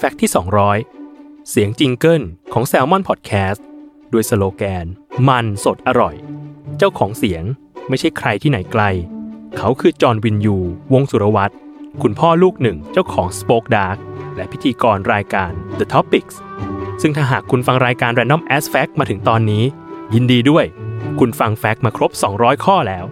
fact ที่ 200 เสียง jingle ของ Salmon Podcast ด้วยสโลแกน มันสดอร่อย เจ้าของเสียงไม่ใช่ใครที่ไหนไกล เขาคือจอห์นวิญญู วงศ์สุรวัฒน์คุณพ่อลูกหนึ่งเจ้าของ Spoke Dark และพิธีกรรายการ The Topics ซึ่งถ้าหากคุณฟังรายการ Random As Fact มาถึงตอนนี้ ยินดีด้วย คุณฟัง fact มาครบ 200 ข้อแล้ว